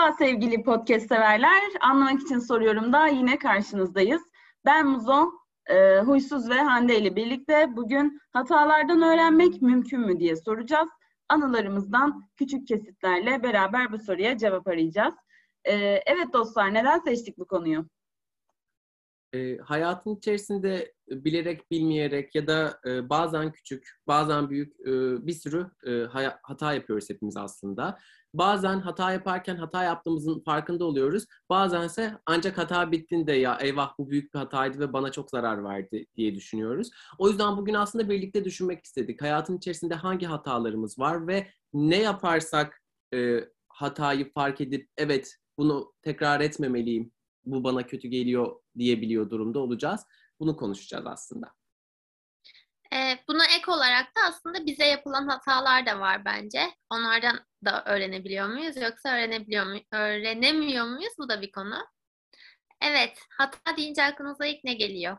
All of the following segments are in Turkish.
Merhaba sevgili podcast severler. Anlamak için soruyorum da yine karşınızdayız. Ben Muzo, e, Huysuz ve Hande ile birlikte bugün hatalardan öğrenmek mümkün mü diye soracağız. Anılarımızdan küçük kesitlerle beraber bu soruya cevap arayacağız. E, evet dostlar neden seçtik bu konuyu? E, hayatın içerisinde bilerek bilmeyerek ya da e, bazen küçük bazen büyük e, bir sürü e, hata yapıyoruz hepimiz aslında. Bazen hata yaparken hata yaptığımızın farkında oluyoruz. Bazense ancak hata bittiğinde ya eyvah bu büyük bir hataydı ve bana çok zarar verdi diye düşünüyoruz. O yüzden bugün aslında birlikte düşünmek istedik. Hayatın içerisinde hangi hatalarımız var ve ne yaparsak e, hatayı fark edip evet bunu tekrar etmemeliyim, bu bana kötü geliyor diyebiliyor durumda olacağız. Bunu konuşacağız aslında. E, buna ek olarak da aslında bize yapılan hatalar da var bence. Onlardan da öğrenebiliyor muyuz yoksa öğrenebiliyor mu öğrenemiyor muyuz? Bu da bir konu. Evet, hata deyince aklınıza ilk ne geliyor?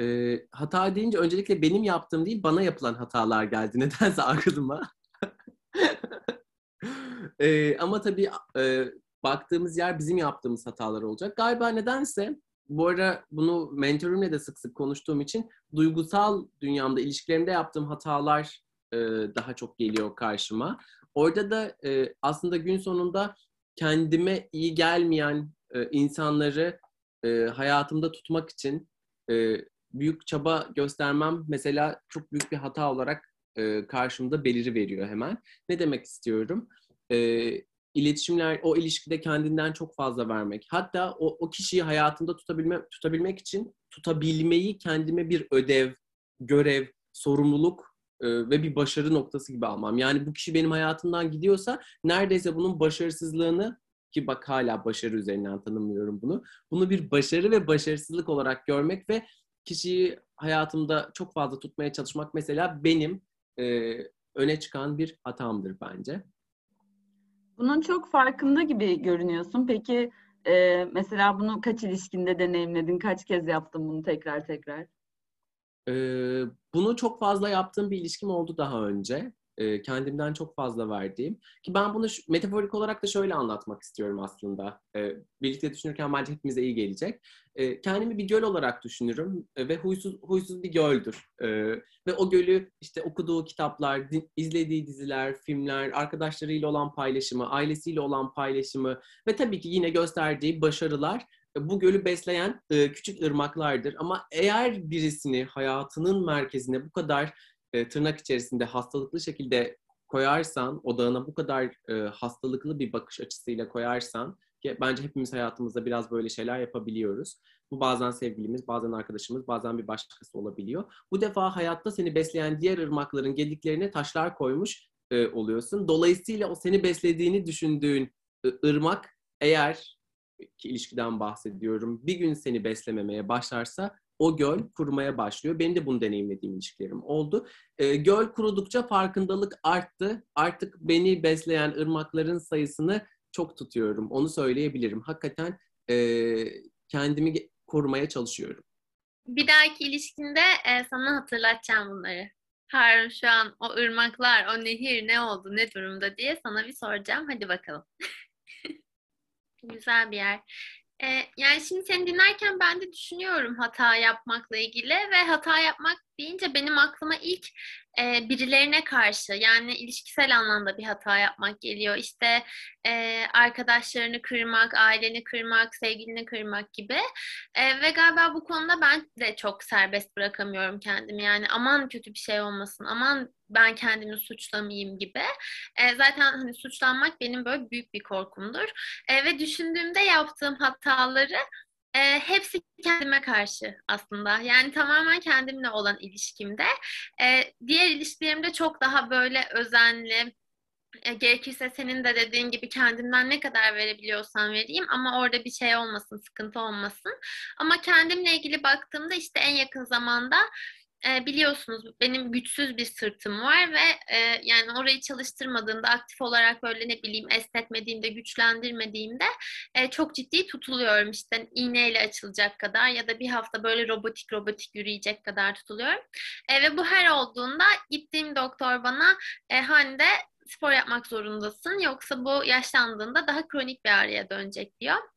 E, hata deyince öncelikle benim yaptığım değil, bana yapılan hatalar geldi nedense aklıma. e, ama tabii e, baktığımız yer bizim yaptığımız hatalar olacak. Galiba nedense bu ara bunu mentorumla da sık sık konuştuğum için duygusal dünyamda, ilişkilerimde yaptığım hatalar e, daha çok geliyor karşıma. Orada da e, aslında gün sonunda kendime iyi gelmeyen e, insanları e, hayatımda tutmak için e, büyük çaba göstermem mesela çok büyük bir hata olarak e, karşımda beliri veriyor hemen. Ne demek istiyorum? E, iletişimler, o ilişkide kendinden çok fazla vermek. Hatta o, o kişiyi hayatında tutabilme, tutabilmek için tutabilmeyi kendime bir ödev, görev, sorumluluk e, ve bir başarı noktası gibi almam. Yani bu kişi benim hayatımdan gidiyorsa neredeyse bunun başarısızlığını ki bak hala başarı üzerinden tanımlıyorum bunu. Bunu bir başarı ve başarısızlık olarak görmek ve kişiyi hayatımda çok fazla tutmaya çalışmak mesela benim e, öne çıkan bir hatamdır bence. Bunun çok farkında gibi görünüyorsun. Peki e, mesela bunu kaç ilişkinde deneyimledin? Kaç kez yaptın bunu tekrar tekrar? Ee, bunu çok fazla yaptığım bir ilişkim oldu daha önce e, kendimden çok fazla verdiğim. Ki ben bunu metaforik olarak da şöyle anlatmak istiyorum aslında. E, birlikte düşünürken bence hepimize iyi gelecek. E, kendimi bir göl olarak düşünürüm e, ve huysuz huysuz bir göldür. E, ve o gölü işte okuduğu kitaplar, din, izlediği diziler, filmler, arkadaşlarıyla olan paylaşımı, ailesiyle olan paylaşımı ve tabii ki yine gösterdiği başarılar e, bu gölü besleyen e, küçük ırmaklardır. Ama eğer birisini hayatının merkezine bu kadar e, tırnak içerisinde hastalıklı şekilde koyarsan, odağına bu kadar e, hastalıklı bir bakış açısıyla koyarsan ki bence hepimiz hayatımızda biraz böyle şeyler yapabiliyoruz. Bu bazen sevgilimiz, bazen arkadaşımız, bazen bir başkası olabiliyor. Bu defa hayatta seni besleyen diğer ırmakların gediklerine taşlar koymuş e, oluyorsun. Dolayısıyla o seni beslediğini düşündüğün ırmak eğer ki ilişkiden bahsediyorum bir gün seni beslememeye başlarsa o göl kurumaya başlıyor. Benim de bunu deneyimlediğim ilişkilerim oldu. E, göl kurudukça farkındalık arttı. Artık beni besleyen ırmakların sayısını çok tutuyorum. Onu söyleyebilirim. Hakikaten e, kendimi korumaya çalışıyorum. Bir dahaki ilişkinde e, sana hatırlatacağım bunları. Harun şu an o ırmaklar, o nehir ne oldu, ne durumda diye sana bir soracağım. Hadi bakalım. Güzel bir yer. Ee, yani şimdi seni dinlerken ben de düşünüyorum hata yapmakla ilgili ve hata yapmak deyince benim aklıma ilk e, birilerine karşı yani ilişkisel anlamda bir hata yapmak geliyor. İşte e, arkadaşlarını kırmak, aileni kırmak, sevgilini kırmak gibi. E, ve galiba bu konuda ben de çok serbest bırakamıyorum kendimi. Yani aman kötü bir şey olmasın, aman ben kendimi suçlamayayım gibi. E, zaten hani suçlanmak benim böyle büyük bir korkumdur. E, ve düşündüğümde yaptığım hataları e, hepsi kendime karşı aslında. Yani tamamen kendimle olan ilişkimde. E, diğer ilişkilerimde çok daha böyle özenli, e, gerekirse senin de dediğin gibi kendimden ne kadar verebiliyorsam vereyim ama orada bir şey olmasın, sıkıntı olmasın. Ama kendimle ilgili baktığımda işte en yakın zamanda e, biliyorsunuz benim güçsüz bir sırtım var ve e, yani orayı çalıştırmadığımda aktif olarak böyle ne bileyim esnetmediğimde güçlendirmediğimde e, çok ciddi tutuluyorum. İşte iğneyle açılacak kadar ya da bir hafta böyle robotik robotik yürüyecek kadar tutuluyorum. E, ve bu her olduğunda gittiğim doktor bana e, Hande spor yapmak zorundasın. Yoksa bu yaşlandığında daha kronik bir ağrıya dönecek diyor.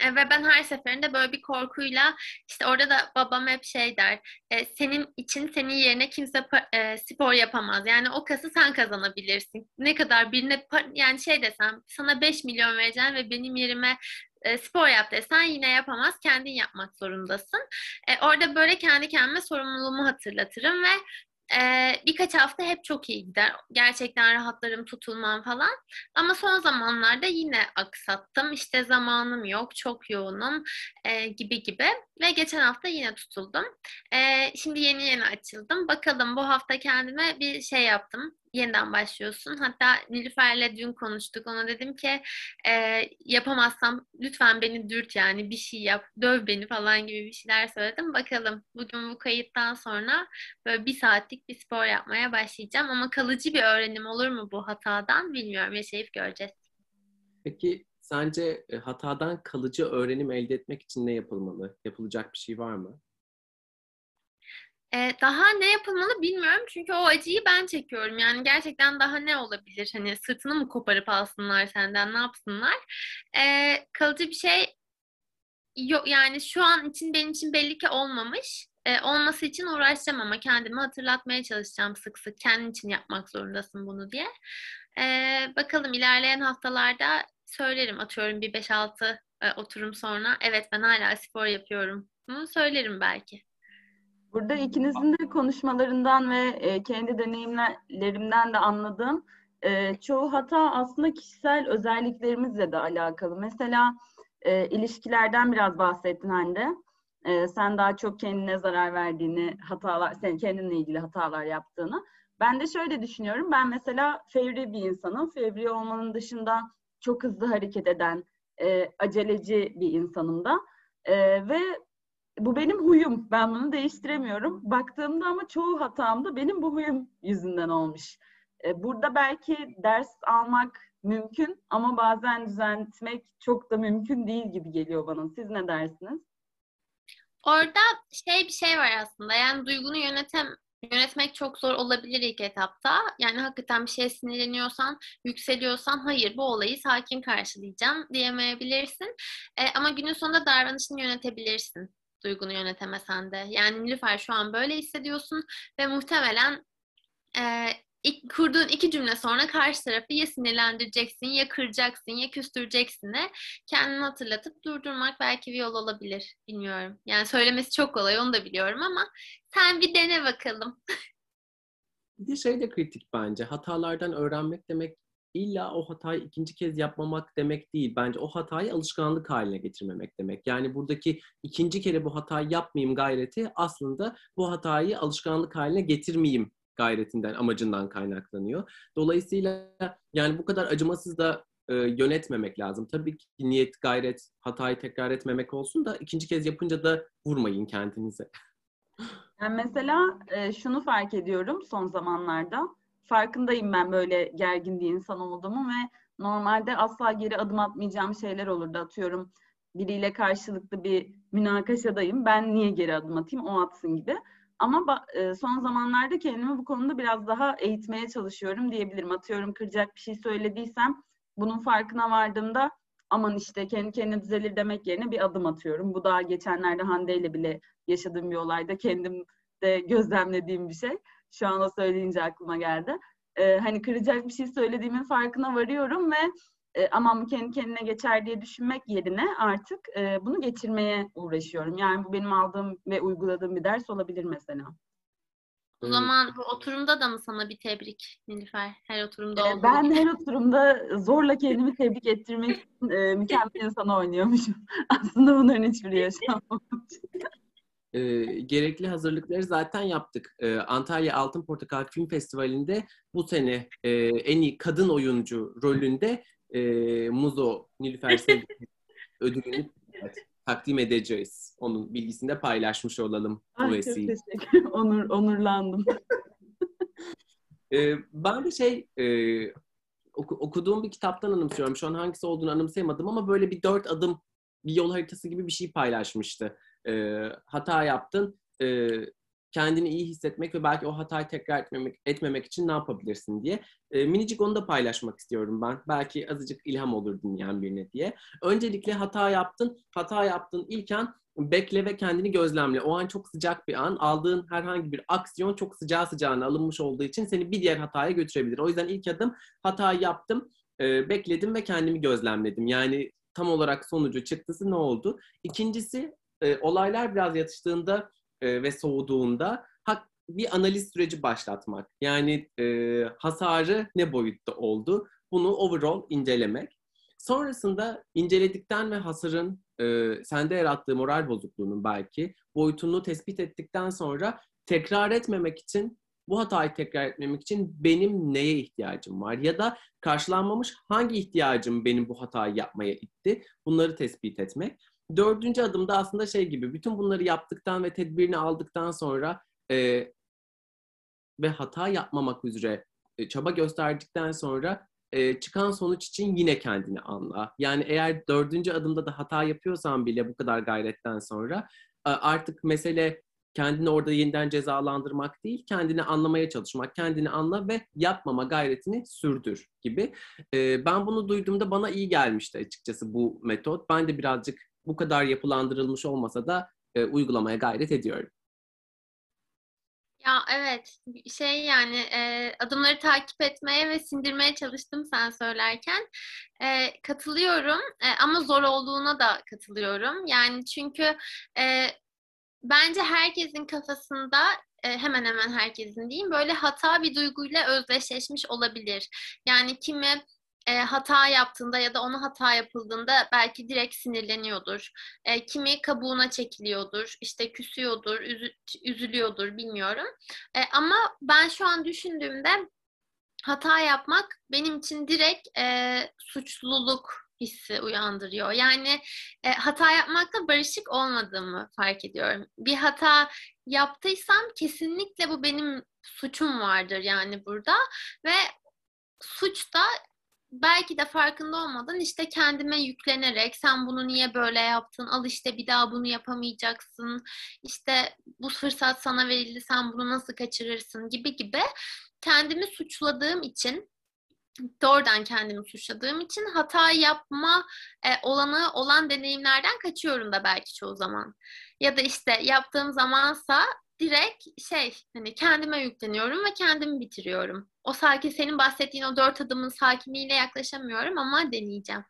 E, ve ben her seferinde böyle bir korkuyla işte orada da babam hep şey der e, senin için senin yerine kimse e, spor yapamaz. Yani o kası sen kazanabilirsin. Ne kadar birine yani şey desem sana 5 milyon vereceğim ve benim yerime e, spor yap desen yine yapamaz. Kendin yapmak zorundasın. E, orada böyle kendi kendime sorumluluğumu hatırlatırım ve e, birkaç hafta hep çok iyi gider. Gerçekten rahatlarım, tutulmam falan. Ama son zamanlarda yine aksattım. İşte zamanım yok, çok yoğunum e, gibi gibi. Ve geçen hafta yine tutuldum. E, şimdi yeni yeni açıldım. Bakalım bu hafta kendime bir şey yaptım yeniden başlıyorsun. Hatta Nilüfer'le dün konuştuk. Ona dedim ki e, yapamazsam lütfen beni dürt yani bir şey yap, döv beni falan gibi bir şeyler söyledim. Bakalım bugün bu kayıttan sonra böyle bir saatlik bir spor yapmaya başlayacağım. Ama kalıcı bir öğrenim olur mu bu hatadan bilmiyorum. Yaşayıp göreceğiz. Peki sence e, hatadan kalıcı öğrenim elde etmek için ne yapılmalı? Yapılacak bir şey var mı? Ee, daha ne yapılmalı bilmiyorum çünkü o acıyı ben çekiyorum. Yani gerçekten daha ne olabilir? Hani sırtını mı koparıp alsınlar senden ne yapsınlar? Ee, kalıcı bir şey yok yani şu an için benim için belli ki olmamış. Ee, olması için uğraşacağım ama kendimi hatırlatmaya çalışacağım sık sık. Kendin için yapmak zorundasın bunu diye. Ee, bakalım ilerleyen haftalarda söylerim atıyorum bir 5-6 e, oturum sonra. Evet ben hala spor yapıyorum. Bunu söylerim belki. Burada ikinizin de konuşmalarından ve e, kendi deneyimlerimden de anladığım e, çoğu hata aslında kişisel özelliklerimizle de alakalı. Mesela e, ilişkilerden biraz bahsettin Hande. Sen daha çok kendine zarar verdiğini, hatalar, sen kendinle ilgili hatalar yaptığını. Ben de şöyle düşünüyorum. Ben mesela fevri bir insanım. Fevri olmanın dışında çok hızlı hareket eden, aceleci bir insanım da. Ve bu benim huyum. Ben bunu değiştiremiyorum. Baktığımda ama çoğu hatam da benim bu huyum yüzünden olmuş. E, burada belki ders almak mümkün ama bazen düzeltmek çok da mümkün değil gibi geliyor bana. Siz ne dersiniz? Orada şey bir şey var aslında. Yani duygunu yönetem yönetmek çok zor olabilir ilk etapta. Yani hakikaten bir şeye sinirleniyorsan, yükseliyorsan hayır bu olayı sakin karşılayacağım diyemeyebilirsin. E, ama günün sonunda davranışını yönetebilirsin duygunu yönetemesen de. Yani Nilüfer şu an böyle hissediyorsun ve muhtemelen e, ilk, kurduğun iki cümle sonra karşı tarafı ya sinirlendireceksin, ya kıracaksın, ya küstüreceksin de kendini hatırlatıp durdurmak belki bir yol olabilir. Bilmiyorum. Yani söylemesi çok kolay onu da biliyorum ama sen bir dene bakalım. bir şey de kritik bence. Hatalardan öğrenmek demek illa o hatayı ikinci kez yapmamak demek değil. Bence o hatayı alışkanlık haline getirmemek demek. Yani buradaki ikinci kere bu hatayı yapmayayım gayreti aslında bu hatayı alışkanlık haline getirmeyeyim gayretinden, amacından kaynaklanıyor. Dolayısıyla yani bu kadar acımasız da e, yönetmemek lazım. Tabii ki niyet, gayret, hatayı tekrar etmemek olsun da ikinci kez yapınca da vurmayın kendinize. Yani mesela e, şunu fark ediyorum son zamanlarda farkındayım ben böyle gergin bir insan olduğumu ve normalde asla geri adım atmayacağım şeyler olurdu. Atıyorum biriyle karşılıklı bir münakaşadayım. Ben niye geri adım atayım? O atsın gibi. Ama e, son zamanlarda kendimi bu konuda biraz daha eğitmeye çalışıyorum diyebilirim. Atıyorum kıracak bir şey söylediysem bunun farkına vardığımda aman işte kendi kendine düzelir demek yerine bir adım atıyorum. Bu daha geçenlerde Hande ile bile yaşadığım bir olayda kendim de gözlemlediğim bir şey. Şu an o söyleyince aklıma geldi. Ee, hani kıracak bir şey söylediğimin farkına varıyorum ve e, aman bu kendi kendine geçer diye düşünmek yerine artık e, bunu geçirmeye uğraşıyorum. Yani bu benim aldığım ve uyguladığım bir ders olabilir mesela. O zaman bu oturumda da mı sana bir tebrik Nilüfer? Her oturumda ee, olduğu Ben gibi. her oturumda zorla kendimi tebrik ettirmek için e, mükemmel insana oynuyormuşum. Aslında bunların hiçbiri yaşanmamış e, gerekli hazırlıkları zaten yaptık. E, Antalya Altın Portakal Film Festivali'nde bu sene e, en iyi kadın oyuncu rolünde e, Muzo Nilüfer Sevgi ödülünü evet, takdim edeceğiz. Onun bilgisini de paylaşmış olalım bu Ay, vesileyle. Çok teşekkür Onur, onurlandım. e, ben de şey e, oku, okuduğum bir kitaptan anımsıyorum. Şu an hangisi olduğunu anımsayamadım ama böyle bir dört adım bir yol haritası gibi bir şey paylaşmıştı e, hata yaptın. E, kendini iyi hissetmek ve belki o hatayı tekrar etmemek, etmemek için ne yapabilirsin diye. E, minicik onu da paylaşmak istiyorum ben. Belki azıcık ilham olur dinleyen birine diye. Öncelikle hata yaptın. Hata yaptın ilken bekle ve kendini gözlemle. O an çok sıcak bir an. Aldığın herhangi bir aksiyon çok sıcağı sıcağına alınmış olduğu için seni bir diğer hataya götürebilir. O yüzden ilk adım hatayı yaptım, e, bekledim ve kendimi gözlemledim. Yani tam olarak sonucu çıktısı ne oldu? İkincisi e, olaylar biraz yatıştığında e, ve soğuduğunda hak, bir analiz süreci başlatmak. Yani e, hasarı ne boyutta oldu? Bunu overall incelemek. Sonrasında inceledikten ve hasarın e, sende yarattığı moral bozukluğunun belki boyutunu tespit ettikten sonra tekrar etmemek için bu hatayı tekrar etmemek için benim neye ihtiyacım var? Ya da karşılanmamış hangi ihtiyacım benim bu hatayı yapmaya itti? Bunları tespit etmek. Dördüncü adımda aslında şey gibi, bütün bunları yaptıktan ve tedbirini aldıktan sonra e, ve hata yapmamak üzere e, çaba gösterdikten sonra e, çıkan sonuç için yine kendini anla. Yani eğer dördüncü adımda da hata yapıyorsan bile bu kadar gayretten sonra e, artık mesele kendini orada yeniden cezalandırmak değil, kendini anlamaya çalışmak, kendini anla ve yapmama gayretini sürdür gibi. E, ben bunu duyduğumda bana iyi gelmişti açıkçası bu metot. Ben de birazcık bu kadar yapılandırılmış olmasa da e, uygulamaya gayret ediyorum. Ya evet şey yani e, adımları takip etmeye ve sindirmeye çalıştım sen söylerken. E, katılıyorum e, ama zor olduğuna da katılıyorum. Yani çünkü e, bence herkesin kafasında e, hemen hemen herkesin diyeyim böyle hata bir duyguyla özdeşleşmiş olabilir. Yani kimi e, hata yaptığında ya da ona hata yapıldığında belki direkt sinirleniyordur. E, kimi kabuğuna çekiliyordur, işte küsüyordur, üzü, üzülüyordur bilmiyorum. E, ama ben şu an düşündüğümde hata yapmak benim için direkt e, suçluluk hissi uyandırıyor. Yani e, hata yapmakta barışık olmadığımı fark ediyorum. Bir hata yaptıysam kesinlikle bu benim suçum vardır yani burada ve suç da belki de farkında olmadan işte kendime yüklenerek sen bunu niye böyle yaptın? Al işte bir daha bunu yapamayacaksın. İşte bu fırsat sana verildi sen bunu nasıl kaçırırsın? gibi gibi kendimi suçladığım için doğrudan kendimi suçladığım için hata yapma e, olanağı olan deneyimlerden kaçıyorum da belki çoğu zaman. Ya da işte yaptığım zamansa direkt şey hani kendime yükleniyorum ve kendimi bitiriyorum. O sakin senin bahsettiğin o dört adımın sakinliğiyle yaklaşamıyorum ama deneyeceğim.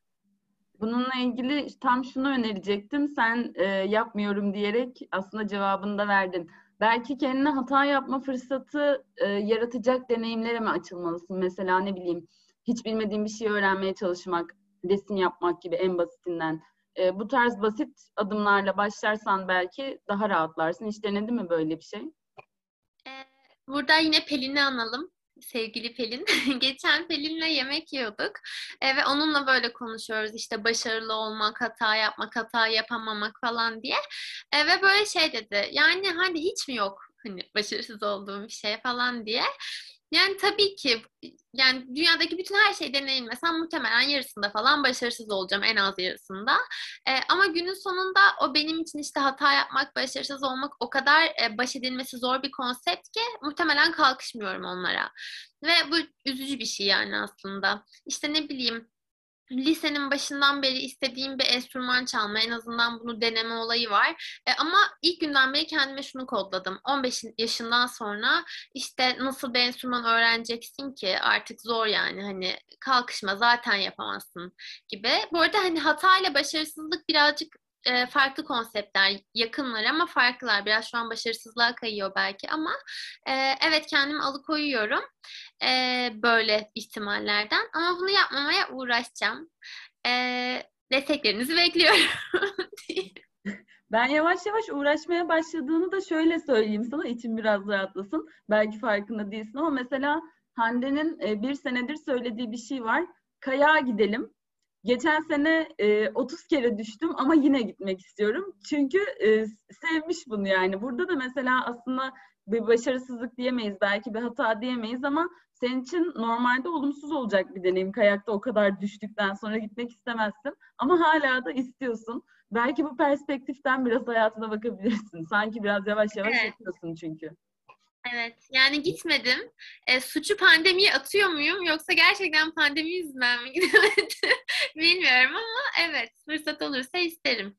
Bununla ilgili tam şunu önerecektim. Sen e, yapmıyorum diyerek aslında cevabını da verdin. Belki kendine hata yapma fırsatı e, yaratacak deneyimlere mi açılmalısın? Mesela ne bileyim hiç bilmediğin bir şey öğrenmeye çalışmak, resim yapmak gibi en basitinden e, bu tarz basit adımlarla başlarsan belki daha rahatlarsın. Hiç denedin mi böyle bir şey? Ee, burada yine Pelin'i analım. Sevgili Pelin. Geçen Pelin'le yemek yiyorduk e, ve onunla böyle konuşuyoruz işte başarılı olmak, hata yapmak, hata yapamamak falan diye. E, ve böyle şey dedi yani hani hiç mi yok hani başarısız olduğum bir şey falan diye. Yani tabii ki yani dünyadaki bütün her şeyi deneyimlesem muhtemelen yarısında falan başarısız olacağım en az yarısında. E, ama günün sonunda o benim için işte hata yapmak, başarısız olmak o kadar e, baş edilmesi zor bir konsept ki muhtemelen kalkışmıyorum onlara. Ve bu üzücü bir şey yani aslında. İşte ne bileyim lisenin başından beri istediğim bir enstrüman çalma, en azından bunu deneme olayı var. E, ama ilk günden beri kendime şunu kodladım. 15 yaşından sonra işte nasıl bir enstrüman öğreneceksin ki artık zor yani hani kalkışma zaten yapamazsın gibi. Bu arada hani hata ile başarısızlık birazcık e, farklı konseptler, yakınlar ama farklılar. Biraz şu an başarısızlığa kayıyor belki ama e, evet kendimi alıkoyuyorum e, böyle ihtimallerden. Ama bunu yapmamaya uğraşacağım. E, desteklerinizi bekliyorum. Ben yavaş yavaş uğraşmaya başladığını da şöyle söyleyeyim sana içim biraz rahatlasın. Belki farkında değilsin ama mesela Hande'nin bir senedir söylediği bir şey var. Kayağa gidelim. Geçen sene e, 30 kere düştüm ama yine gitmek istiyorum. Çünkü e, sevmiş bunu yani. Burada da mesela aslında bir başarısızlık diyemeyiz, belki bir hata diyemeyiz ama senin için normalde olumsuz olacak bir deneyim. Kayakta o kadar düştükten sonra gitmek istemezsin ama hala da istiyorsun. Belki bu perspektiften biraz hayatına bakabilirsin. Sanki biraz yavaş yavaş Evet. yapıyorsun çünkü. Evet, yani gitmedim. E, suçu pandemiye atıyor muyum yoksa gerçekten pandemi yüzünden mi gidemedim bilmiyorum ama evet fırsat olursa isterim.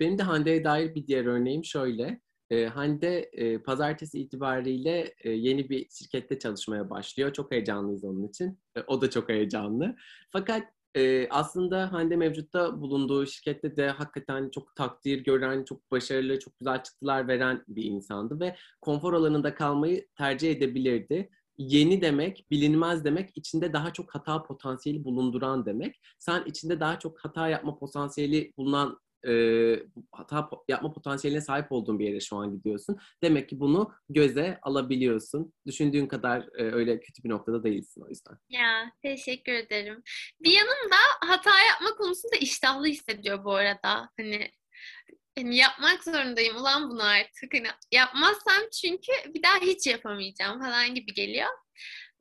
Benim de Hande'ye dair bir diğer örneğim şöyle. E, Hande e, pazartesi itibariyle e, yeni bir şirkette çalışmaya başlıyor. Çok heyecanlıyız onun için. E, o da çok heyecanlı. Fakat e, aslında Hande mevcutta bulunduğu şirkette de hakikaten çok takdir gören, çok başarılı, çok güzel çıktılar veren bir insandı ve konfor alanında kalmayı tercih edebilirdi. Yeni demek, bilinmez demek, içinde daha çok hata potansiyeli bulunduran demek. Sen içinde daha çok hata yapma potansiyeli bulunan e, hata yapma potansiyeline sahip olduğun bir yere şu an gidiyorsun. Demek ki bunu göze alabiliyorsun. Düşündüğün kadar e, öyle kötü bir noktada değilsin o yüzden. Ya teşekkür ederim. Bir yanım da hata yapma konusunda iştahlı hissediyor bu arada. Hani hani yapmak zorundayım ulan bunu artık. Hani yapmazsam çünkü bir daha hiç yapamayacağım falan gibi geliyor.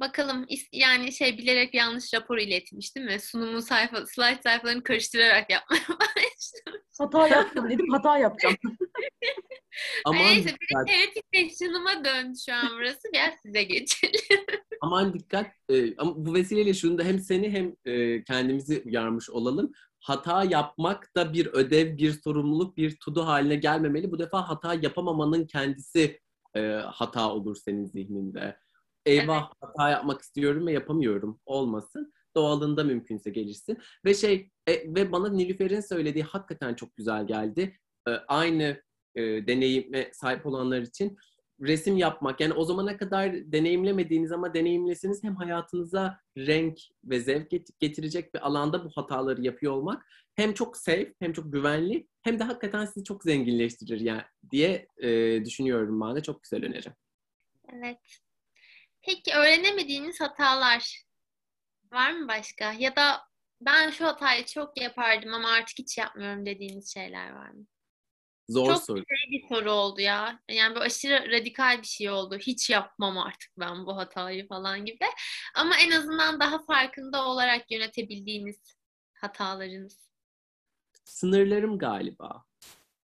Bakalım yani şey bilerek yanlış rapor iletilmiş değil mi? Sunumun sayfa, slide sayfalarını karıştırarak yapmaya başladım. Hata yaptım dedim hata yapacağım. Aman Neyse dikkat, benim teoretik seksiyonuma döndü şu an burası. Biraz size geçelim. aman dikkat. E, ama bu vesileyle şunu da hem seni hem e, kendimizi uyarmış olalım. Hata yapmak da bir ödev, bir sorumluluk, bir tudu haline gelmemeli. Bu defa hata yapamamanın kendisi e, hata olur senin zihninde. Eyvah hata yapmak istiyorum ve yapamıyorum. Olmasın. Doğalında mümkünse gelirsin. Ve şey e, ve bana Nilüfer'in söylediği hakikaten çok güzel geldi. E, aynı e, deneyime sahip olanlar için resim yapmak yani o zamana kadar deneyimlemediğiniz ama deneyimlesiniz hem hayatınıza renk ve zevk get- getirecek bir alanda bu hataları yapıyor olmak hem çok safe hem çok güvenli hem de hakikaten sizi çok zenginleştirir yani diye e, düşünüyorum ben de çok güzel öneri. Evet. Peki öğrenemediğiniz hatalar var mı başka? Ya da ben şu hatayı çok yapardım ama artık hiç yapmıyorum dediğiniz şeyler var mı? Zor Çok soru. şey bir soru oldu ya. Yani böyle aşırı radikal bir şey oldu. Hiç yapmam artık ben bu hatayı falan gibi. Ama en azından daha farkında olarak yönetebildiğiniz hatalarınız. Sınırlarım galiba.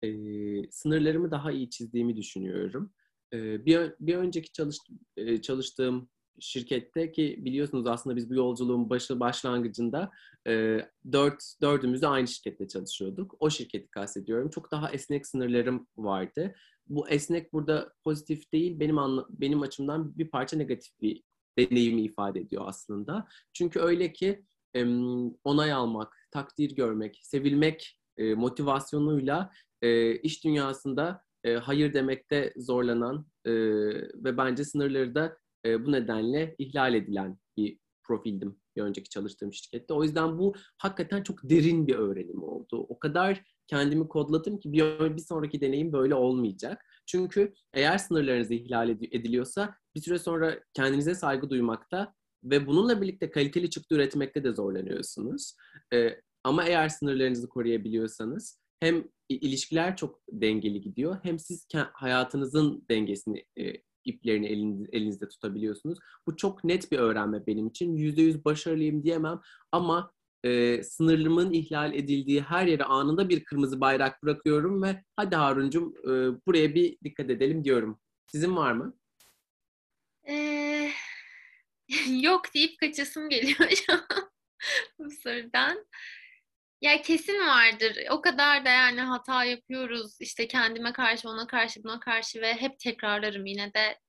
Ee, sınırlarımı daha iyi çizdiğimi düşünüyorum. Ee, bir, bir önceki çalış, e, çalıştığım şirkette ki biliyorsunuz aslında biz bu yolculuğun başı başlangıcında e, dört dördümüz de aynı şirkette çalışıyorduk. O şirketi kastediyorum. Çok daha esnek sınırlarım vardı. Bu esnek burada pozitif değil, benim anla, benim açımdan bir parça negatif bir deneyimi ifade ediyor aslında. Çünkü öyle ki em, onay almak, takdir görmek, sevilmek e, motivasyonuyla e, iş dünyasında e, hayır demekte zorlanan e, ve bence sınırları da e, bu nedenle ihlal edilen bir profildim bir önceki çalıştığım şirkette. O yüzden bu hakikaten çok derin bir öğrenim oldu. O kadar kendimi kodladım ki bir, bir sonraki deneyim böyle olmayacak. Çünkü eğer sınırlarınız ihlal edi- ediliyorsa bir süre sonra kendinize saygı duymakta ve bununla birlikte kaliteli çıktı üretmekte de zorlanıyorsunuz. Ee, ama eğer sınırlarınızı koruyabiliyorsanız hem ilişkiler çok dengeli gidiyor hem siz hayatınızın dengesini e, iplerini eliniz, elinizde tutabiliyorsunuz. Bu çok net bir öğrenme benim için. Yüzde yüz başarılıyım diyemem ama e, sınırımın ihlal edildiği her yere anında bir kırmızı bayrak bırakıyorum ve hadi Haruncum e, buraya bir dikkat edelim diyorum. Sizin var mı? Ee, yok deyip kaçasım geliyor şu an. Ya kesin vardır. O kadar da yani hata yapıyoruz. İşte kendime karşı, ona karşı, buna karşı ve hep tekrarlarım yine de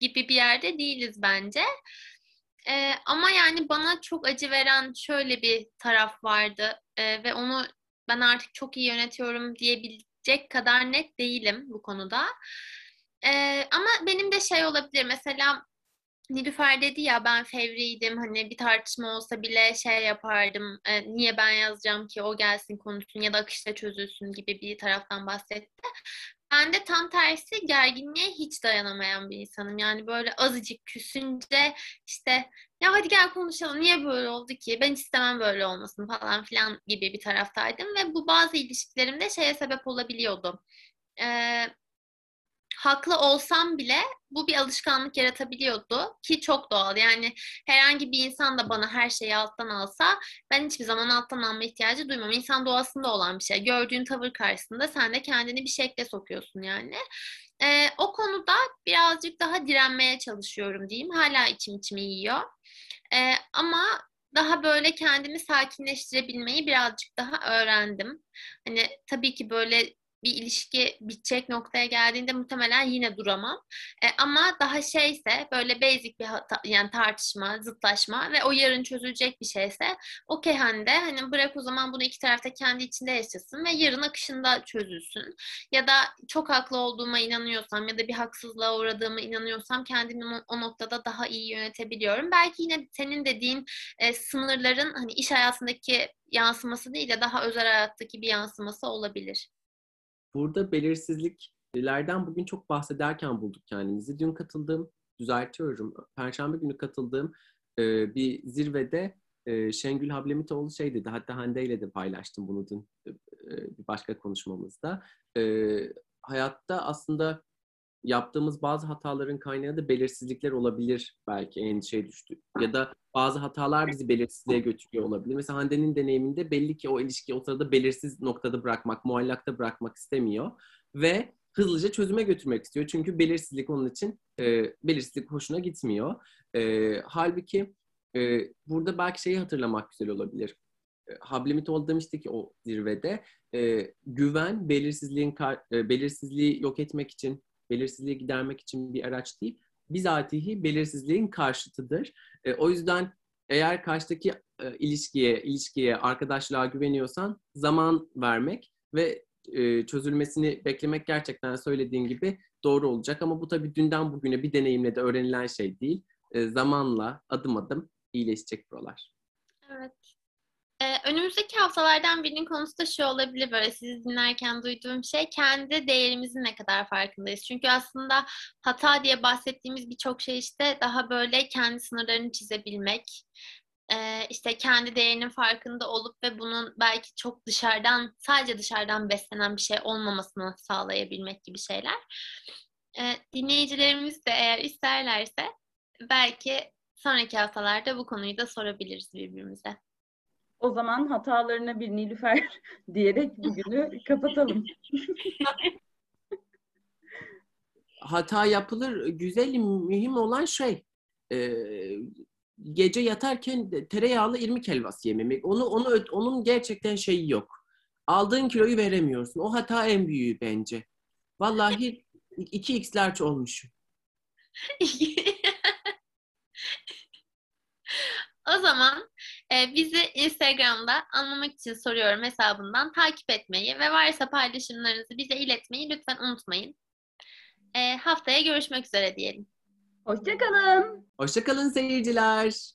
gibi bir yerde değiliz bence. Ee, ama yani bana çok acı veren şöyle bir taraf vardı Ee, ve onu ben artık çok iyi yönetiyorum diyebilecek kadar net değilim bu konuda. Ee, ama benim de şey olabilir mesela Nilüfer dedi ya ben fevriydim hani bir tartışma olsa bile şey yapardım e, niye ben yazacağım ki o gelsin konuşsun ya da akışta çözülsün gibi bir taraftan bahsetti. Ben de tam tersi gerginliğe hiç dayanamayan bir insanım. Yani böyle azıcık küsünce işte ya hadi gel konuşalım niye böyle oldu ki ben istemem böyle olmasın falan filan gibi bir taraftaydım ve bu bazı ilişkilerimde şeye sebep olabiliyordu. Ee, haklı olsam bile bu bir alışkanlık yaratabiliyordu ki çok doğal. Yani herhangi bir insan da bana her şeyi alttan alsa ben hiçbir zaman alttan alma ihtiyacı duymam. İnsan doğasında olan bir şey. Gördüğün tavır karşısında sen de kendini bir şekle sokuyorsun yani. Ee, o konuda birazcık daha direnmeye çalışıyorum diyeyim. Hala içim içimi yiyor. Ee, ama daha böyle kendimi sakinleştirebilmeyi birazcık daha öğrendim. Hani tabii ki böyle bir ilişki bitecek noktaya geldiğinde muhtemelen yine duramam. E, ama daha şeyse böyle basic bir hata, yani tartışma, zıtlaşma ve o yarın çözülecek bir şeyse okey Hande hani bırak o zaman bunu iki tarafta kendi içinde yaşasın ve yarın akışında çözülsün. Ya da çok haklı olduğuma inanıyorsam ya da bir haksızlığa uğradığıma inanıyorsam kendimi o noktada daha iyi yönetebiliyorum. Belki yine senin dediğin e, sınırların hani iş hayatındaki yansıması değil de daha özel hayattaki bir yansıması olabilir burada belirsizliklerden bugün çok bahsederken bulduk kendimizi. Dün katıldığım, düzeltiyorum, Perşembe günü katıldığım e, bir zirvede e, Şengül Hablemitoğlu şey dedi. Hatta Hande ile de paylaştım bunu dün e, bir başka konuşmamızda. E, hayatta aslında yaptığımız bazı hataların kaynağı da belirsizlikler olabilir belki endişeye düştü. Ya da bazı hatalar bizi belirsizliğe götürüyor olabilir. Mesela Hande'nin deneyiminde belli ki o ilişkiyi o sırada belirsiz noktada bırakmak, muallakta bırakmak istemiyor. Ve hızlıca çözüme götürmek istiyor. Çünkü belirsizlik onun için, e, belirsizlik hoşuna gitmiyor. E, halbuki e, burada belki şeyi hatırlamak güzel olabilir. E, Hablemitoğlu demişti ki o zirvede e, güven belirsizliğin e, belirsizliği yok etmek için belirsizliği gidermek için bir araç değil, bizatihi belirsizliğin karşıtıdır. E, o yüzden eğer karşıdaki e, ilişkiye, ilişkiye, arkadaşlığa güveniyorsan zaman vermek ve e, çözülmesini beklemek gerçekten söylediğin gibi doğru olacak. Ama bu tabii dünden bugüne bir deneyimle de öğrenilen şey değil. E, zamanla adım adım iyileşecek buralar. Evet. Ee, önümüzdeki haftalardan birinin konusu da şu olabilir böyle sizi dinlerken duyduğum şey kendi değerimizin ne kadar farkındayız. Çünkü aslında hata diye bahsettiğimiz birçok şey işte daha böyle kendi sınırlarını çizebilmek, e, işte kendi değerinin farkında olup ve bunun belki çok dışarıdan sadece dışarıdan beslenen bir şey olmamasını sağlayabilmek gibi şeyler. E, dinleyicilerimiz de eğer isterlerse belki sonraki haftalarda bu konuyu da sorabiliriz birbirimize. O zaman hatalarına bir Nilüfer diyerek bugünü kapatalım. Hata yapılır. Güzel, mühim olan şey e, gece yatarken tereyağlı irmik helvası yememek. Onu onu onun gerçekten şeyi yok. Aldığın kiloyu veremiyorsun. O hata en büyüğü bence. Vallahi 2x large olmuşum. o zaman e, bizi Instagram'da anlamak için soruyorum hesabından takip etmeyi ve varsa paylaşımlarınızı bize iletmeyi lütfen unutmayın. E, haftaya görüşmek üzere diyelim. Hoşçakalın. Hoşçakalın seyirciler.